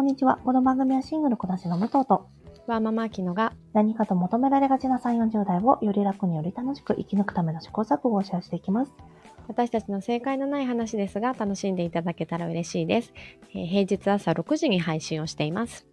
こんにちは。この番組はシングルこなしの武藤と、ワーママアキノが何かと求められがちな3、40代をより楽により楽しく生き抜くための試行錯誤をシェアしていきます。私たちの正解のない話ですが楽しんでいただけたら嬉しいです。えー平日朝6時に配信をしています。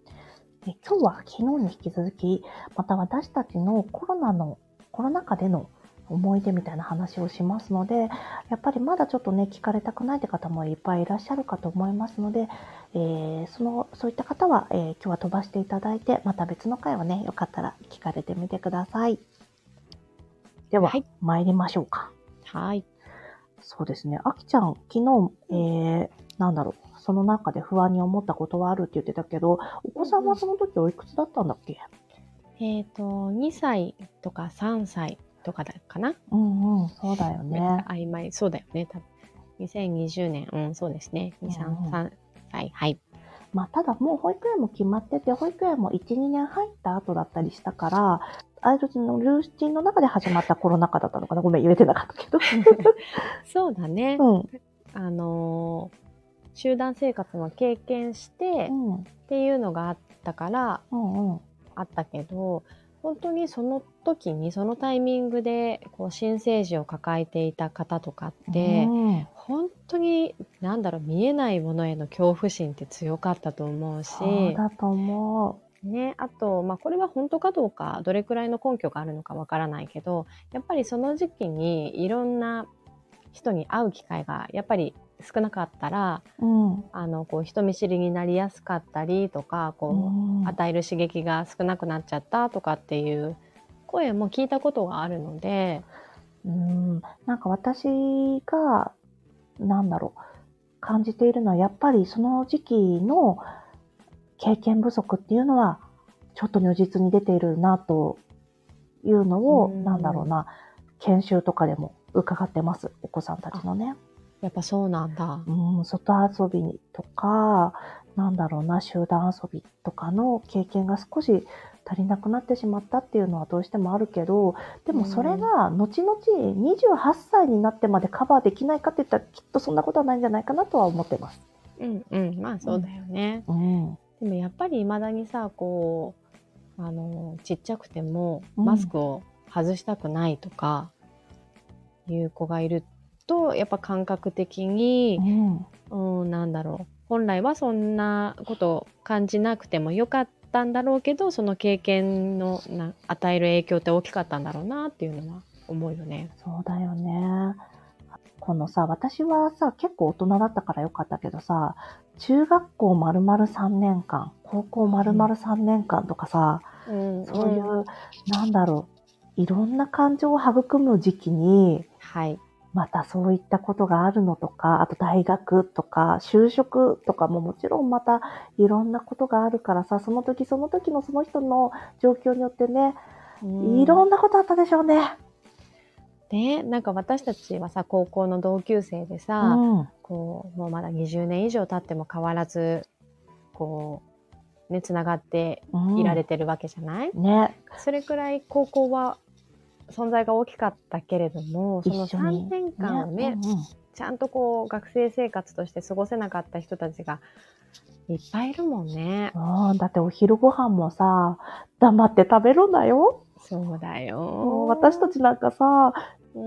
え今日は昨日に引き続き、また私たちのコロナの、コロナ禍での思い出みたいな話をしますので、やっぱりまだちょっとね、聞かれたくないって方もいっぱいいらっしゃるかと思いますので、えーその、そういった方は、えー今日は飛ばしていただいて、また別の回をね、よかったら聞かれてみてください。では、はい参りましょうか。はい。そうですね。あきちゃん、昨日、えー、なんだろう、その中で不安に思ったことはあるって言ってたけど、お子さんはその時おいくつだったんだっけ？えっ、と2歳とか3歳とかだかな？うんうん、そうだよね。曖昧そうだよね。多分2020年うんそうですね。2、うんうん3 3歳はい。まあ、ただもう保育園も決まってて、保育園も1、2年入った後だったりしたから、ある種のルーチンの中で始まったコロナ禍だったのかな？ごめん、言えてなかったけど。そうだね。うん。あのー集団生活も経験してうん。っていうのがあったからうんうん。あったけど本当にその時にそのタイミングでこう新生児を抱えていた方とかって、うん。本当に何だろう見えないものへの恐怖心って強かったと思うし、そうだと思ね、あと、まあ、これは本当かどうかどれくらいの根拠があるのかわからないけどやっぱりその時期にいろんな人に会う機会がやっぱり少なかったらう。うん。あのこう人見知りになりやすかったりとかこう、うん与える刺激が少なくなっちゃったとかっていう声も聞いたことがあるので、うん、なんか私が、なんだろう、感じているのは、やっぱりその時期の経験不足っていうのは、ちょっと如実に出ているなというのを、うんなんだろうな、研修とかでも伺ってます、お子さんたちのね。やっぱそうなんだ。うん、外遊びにとか、なんだろうな、集団遊びとかの経験が少し足りなくなってしまったっていうのはどうしてもあるけど、でもそれが後々28歳になってまでカバーできないかって言ったらきっとそんなことはないんじゃないかなとは思ってます。うんうん、まあそうだよね。うん。でもやっぱり未だにさ、こう、あの、ちっちゃくてもうんマスクを外したくないとか、いう子がいると、やっぱ感覚的にう、ん。うん、なんだろう。本来はそんなことを感じなくてもよかったんだろうけど、その経験のな与える影響って大きかったんだろうなっていうのは思うよね。そうだよね。このさ、私はさ、結構大人だったからよかったけどさ、中学校丸々3年間、高校丸々3年間とかさ、うんそういう、なんだろう、いろんな感情を育む時期に、はい。またそういったことがあるのとか、あと大学とか、就職とかももちろんまたいろんなことがあるからさ、その時その時のその人の状況によってね、いろんなことあったでしょうね。ね、なんか私たちはさ高校の同級生でさ、うん。こうもうまだ20年以上経っても変わらずこうねつながってうんいられてるわけじゃない、ね。それくらい高校は存在が大きかったけれどもその一緒に。3年間をねうんうん。ちゃんとこう学生生活として過ごせなかった人たちがいっぱいいるもんね。うんだってお昼ご飯もさ、黙って食べるんだよ。そうだもよ。う私たちなんかさ、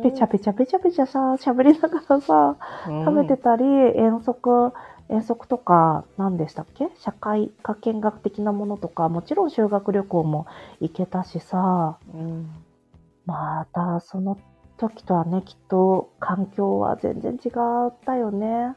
ぺちゃぺちゃぺちゃぺちゃさ、喋りながらさ、食べてたり、遠足、遠足とか、何でしたっけ？社会科見学的なものとか、もちろん修学旅行も行けたしさ、うん、うんまたその時とはね、きっと環境は全然違ったよね。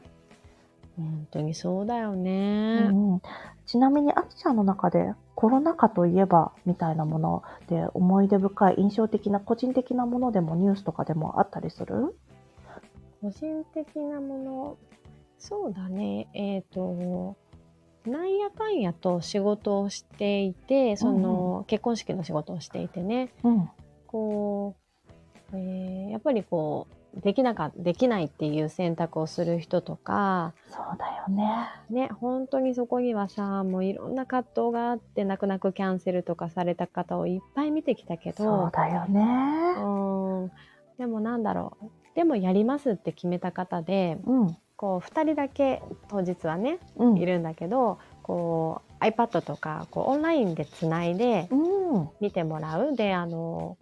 本当にそうだよね。うん、ちなみに、あきちゃんの中でコロナ禍といえばみたいなもので思い出深い印象的な個人的なものでもニュースとかでもあったりする？個人的なものそうだねえっ、となんやかんやと仕事をしていてその、結婚式の仕事をしていてねうん。こう、えーやっぱりこうできなかできないっていう選択をする人とかそうだよね。ね本当にそこにはさもういろんな葛藤があって泣く泣くキャンセルとかされた方をいっぱい見てきたけどそうだよね。うんでもなんだろうでもやりますって決めた方でうん。こう2人だけ当日はねうん。いるんだけどこう iPad とかこうオンラインでつないでうん。見てもらうであの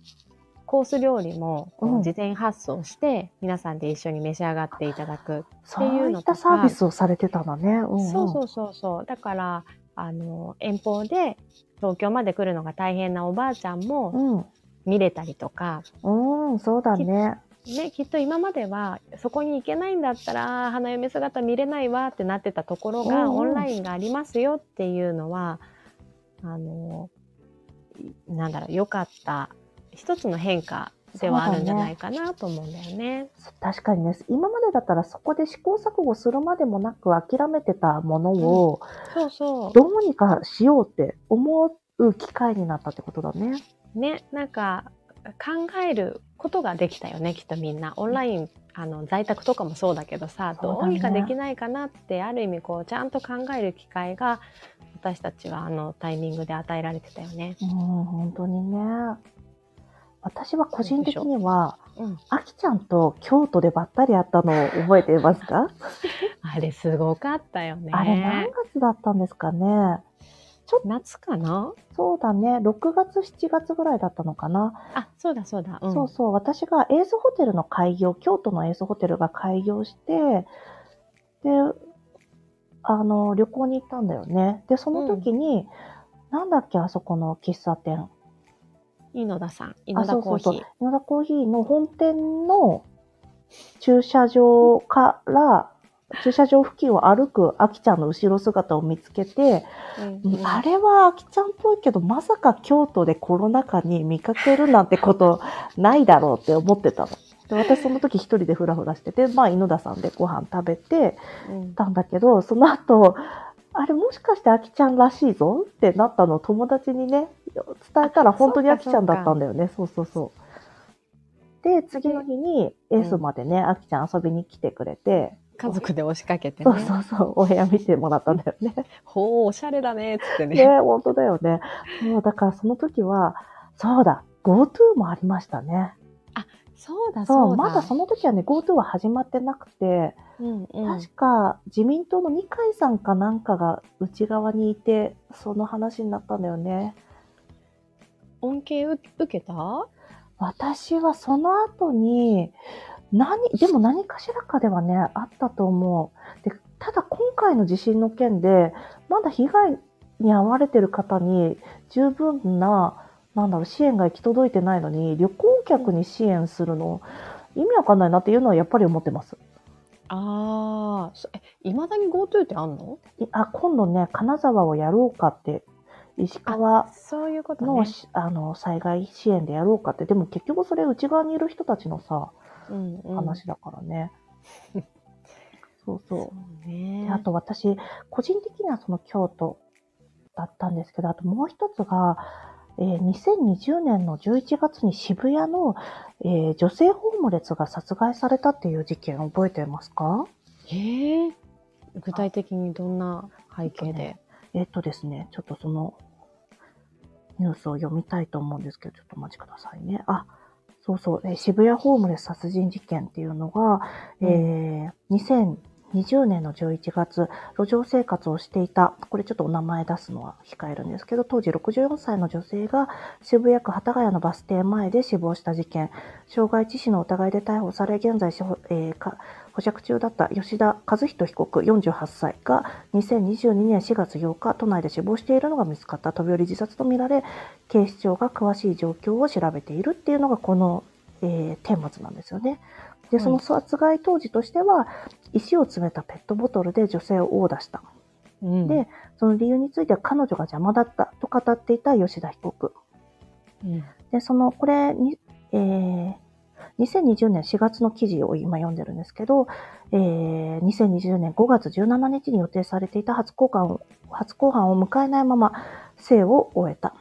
コース料理もこうんう事前発送して、皆さんで一緒に召し上がっていただく、そういうのとかいったサービスをされてたんだね。うん、うん。そうそうそうそうだからあの遠方で東京まで来るのが大変なおばあちゃんも見れたりとか、うん。うん、そうだね。ね、きっと今まではそこに行けないんだったら花嫁姿見れないわってなってたところが、オンラインがありますよっていうのはあのいなんだろう良かった一つの変化ではあるんじゃないかなと思うんだよね。確かにね、今までだったらそこで試行錯誤するまでもなく諦めてたものを、そうそう。どうにかしようって思う機会になったってことだね。ねなんか考えることができたよねきっとみんなオンラインあの在宅とかもそうだけどさ、どうにかできないかなってある意味こうちゃんと考える機会が私たちはあのタイミングで与えられてたよね。うん、本当にね。私は個人的には、うん、あきちゃんと京都でばったり会ったのを覚えていますか？あれすごかったよね。あれ何月だったんですかね？夏かな？そうだね。6月、7月ぐらいだったのかな。あそうだそうだ。うん、そうそう。私がエースホテルの開業、京都のエースホテルが開業して、で、あの、旅行に行ったんだよね。で、その時に、なんだっけ、あそこの喫茶店。井野田さん、あ井野田コーヒー。そうそうそう。井野田コーヒーの本店の駐車場から、駐車場付近を歩くあきちゃんの後ろ姿を見つけて、うんうんあれはあきちゃんっぽいけど、まさか京都でコロナ禍に見かけるなんてことないだろうって思ってたの。で私その時一人でフラフラしてて、まあ、井田さんでご飯食べてうんたんだけど、その後、あれもしかしてあきちゃんらしいぞってなったのを友達にね、伝えたら本当にあきちゃんだったんだよね。そうそうそう。で、次の日にエースまでね、あきちゃん遊びに来てくれて、家族で押しかけてそうね。そうそう、お部屋見てもらったんだよね。ほう、おしゃれだね、つってね。ね、本当だよね。そう、だからその時は、そうだ、GoTo もありましたね。そうだ、そう、そうだ。まだその時はね、GoTo は始まってなくて、うんうん。確か自民党の二階さんかなんかが内側にいて、その話になったんだよね。恩恵う受けた？私はその後に、何、でも何かしらかではね、あったと思う。で、ただ今回の地震の件で、まだ被害に遭われてる方に十分な、なんだろう、支援が行き届いてないのに、旅行客に支援するの、意味わかんないなっていうのはやっぱり思ってます。ああ、いまだに GoTo ってあんの？いあ、今度ね、金沢をやろうかって、石川そういうことの,、ね。あの災害支援でやろうかって、でも結局それ内側にいる人たちのさ、話だからね。そうそう。そうねで。あと私、個人的にはその京都だったんですけど、あともう一つが、えー2020年の11月に渋谷の、えー女性ホームレスが殺害されたっていう事件覚えてますか？へえ。具体的にどんな背景で？えっとですね、ちょっとそのニュースを読みたいと思うんですけど、ちょっとお待ちくださいね。あ、そうそう、えー渋谷ホームレス殺人事件っていうのが、うん。えー2020年の11月、路上生活をしていた、これちょっとお名前出すのは控えるんですけど、当時64歳の女性が渋谷区幡ヶ谷のバス停前で死亡した事件、傷害致死の疑いで逮捕され、現在、えーか保釈中だった吉田和人被告48歳が2022年4月8日、都内で死亡しているのが見つかった飛び降り自殺とみられ、警視庁が詳しい状況を調べているっていうのがこの、えー、顛末なんですよね。で、その殺害当時としては、石を詰めたペットボトルで女性を殴打した。うんでその理由については彼女が邪魔だったと語っていた吉田被告。うんで、その、これに、えー2020年4月の記事を今読んでるんですけど、えー2020年5月17日に予定されていた初公判を、初公判を迎えないまま生を終えたっ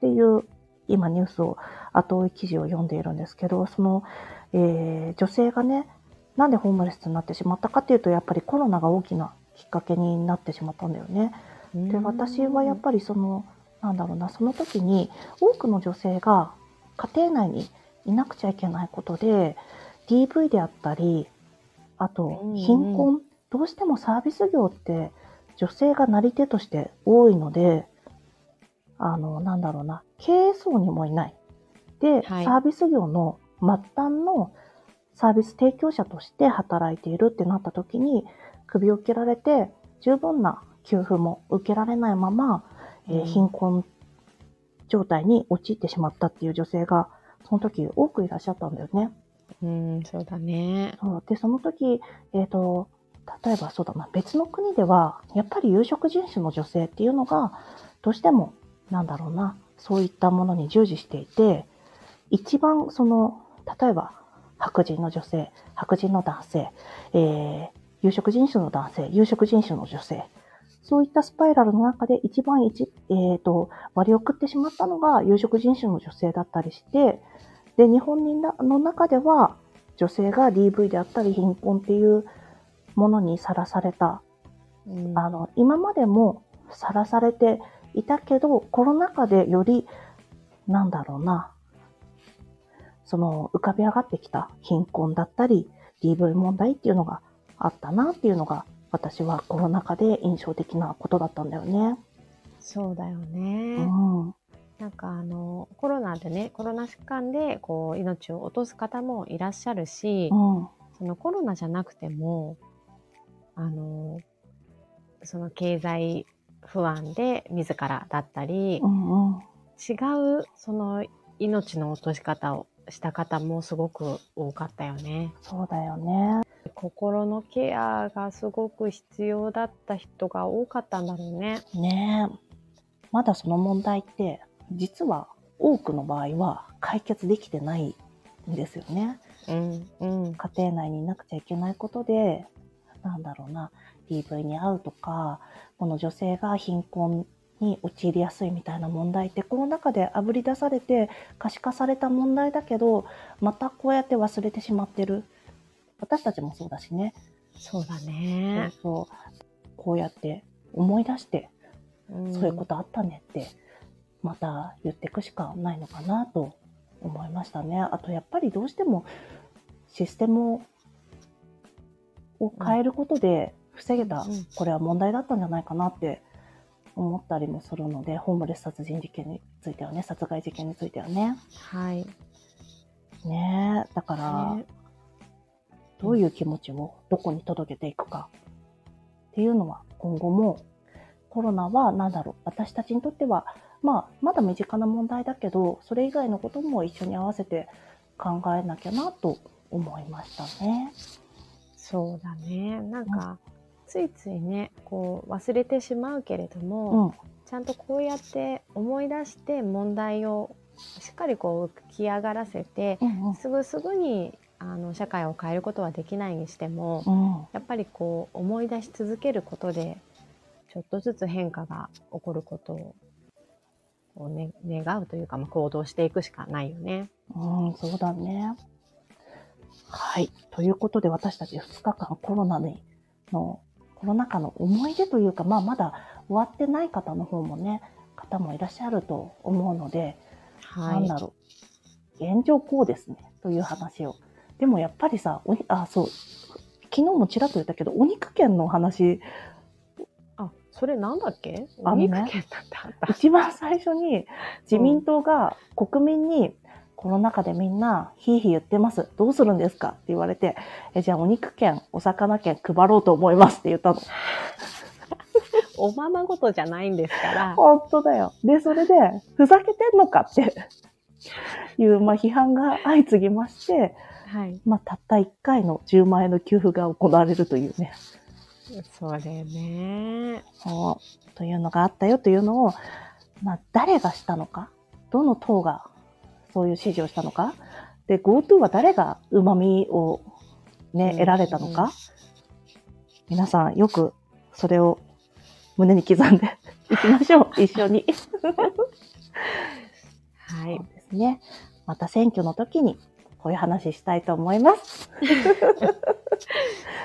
ていう今ニュースを後追い記事を読んでいるんですけど、その、えー女性がね、なんでホームレスになってしまったかっていうと、やっぱりコロナが大きなきっかけになってしまったんだよね。で私はやっぱりそのなんだろうなその時に多くの女性が家庭内にいなくちゃいけないことで DV であったりあとうんうん。貧困、どうしてもサービス業って女性がなり手として多いので、あの、なんだろうな、経営層にもいない。で、はい。サービス業の末端のサービス提供者として働いているってなった時に、首を切られて、十分な給付も受けられないまま、えーうん。貧困状態に陥ってしまったっていう女性が、その時多くいらっしゃったんだよね。うん、そうだね。そうで、その時、えっ、と、例えばそうだな、別の国では、やっぱり有色人種の女性っていうのが、どうしても、なんだろうな、そういったものに従事していて、一番その、例えば、白人の女性、白人の男性、えー、有色人種の男性、有色人種の女性、そういったスパイラルの中で一番一、えっ、と、割り送ってしまったのが有色人種の女性だったりして、で、日本人の中では、女性が DV であったり貧困っていうものにさらされた。うんあの、今までもさらされていたけど、コロナ禍でより、なんだろうな、その浮かび上がってきた貧困だったり、DV 問題っていうのがあったなっていうのが、私はコロナ禍で印象的なことだったんだよね。そうだようね。ん。なんかあの、コロナでね、コロナ疾患でこう命を落とす方もいらっしゃるし、うん。そのコロナじゃなくても、あの、その経済不安で自らだったり、うんうん。違うその命の落とし方をした方もすごく多かったよね。そうだよね。心のケアがすごく必要だった人が多かったんだろうね。ねえ。まだその問題って、実は多くの場合は解決できてないんですよね。うん、うん、家庭内にいなくちゃいけないことで、なんだろうな、DV に遭うとか、この女性が貧困に陥りやすいみたいな問題って、この中であぶり出されて可視化された問題だけど、またこうやって忘れてしまってる。私たちもそうだしね。そうだそうね。そう。こうやって思い出して、んそういうことあったねって、また言っていくしかないのかなと思いましたね。あとやっぱりどうしてもシステムをを変えることで防げた、うんこれは問題だったんじゃないかなって思ったりもするので、ホームレス殺人事件についてはね、殺害事件についてはね。はい。ねえだから、ねどういう気持ちをどこに届けていくかっていうのは今後もコロナは何だろう私たちにとってはまあまだ身近な問題だけどそれ以外のことも一緒に合わせて考えなきゃなと思いましたね。そうだね。なんか、ついついね、こう忘れてしまうけれどうも、ん、ちゃんとこうやって思い出して問題をしっかりこう浮き上がらせて、うん、うんすぐすぐにあの社会を変えることはできないにしても、うん、やっぱりこう思い出し続けることでちょっとずつ変化が起こることをこう、ね、願うというか、まあ、行動していくしかないよね。うん、そうだね。はい。ということで私たち2日間コロナにの、コロナ禍の思い出というか、まあまだ終わってない方の方もね、方もいらっしゃると思うので、はいなんだ。ろう。現状こうですね。という話を。でもやっぱりさ、おにあ、そう。昨日もちらっと言ったけど、お肉券の話、あ、それなんだっけ？おあのね肉券だってあった。一番最初に自民党が国民に、コロナ禍でみんな、ひいひい言ってます。どうするんですか？って言われて、えじゃあお肉券、お魚券配ろうと思いますって言ったの。おままごとじゃないんですから。本当だよ。で、それで、ふざけてんのかっていう、まあ、批判が相次ぎまして、はい。まあ、たった1回の10万円の給付が行われるというね、それね。そうというのがあったよというのを、まあ、誰がしたのか、どの党がそういう指示をしたのか、で、GoTo は誰が旨味をね、うん得られたのか、皆さんよくそれを胸に刻んで いきましょう、一緒に。はいそう。ですね。また選挙の時にこういう話したいと思います。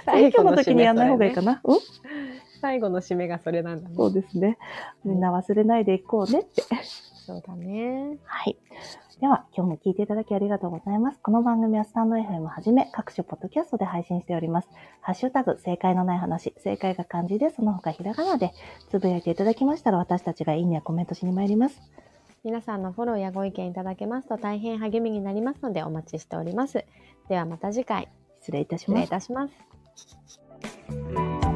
選挙の時にやんない方がいいかな？うん？最後の締めがそれなんだね。そうですね。みんな忘れないでいこうねって。そうだね。はい。では、今日も聞いていただきありがとうございます。この番組はスタンド FM はじめ各種ポッドキャストで配信しております。ハッシュタグ、正解のない話、正解が漢字で、その他ひらがなでつぶやいていただきましたら、私たちがいいねやコメントしに参ります。皆さんのフォローやご意見いただけますと大変励みになりますのでお待ちしております。ではまた次回失礼いたし失礼います。たします。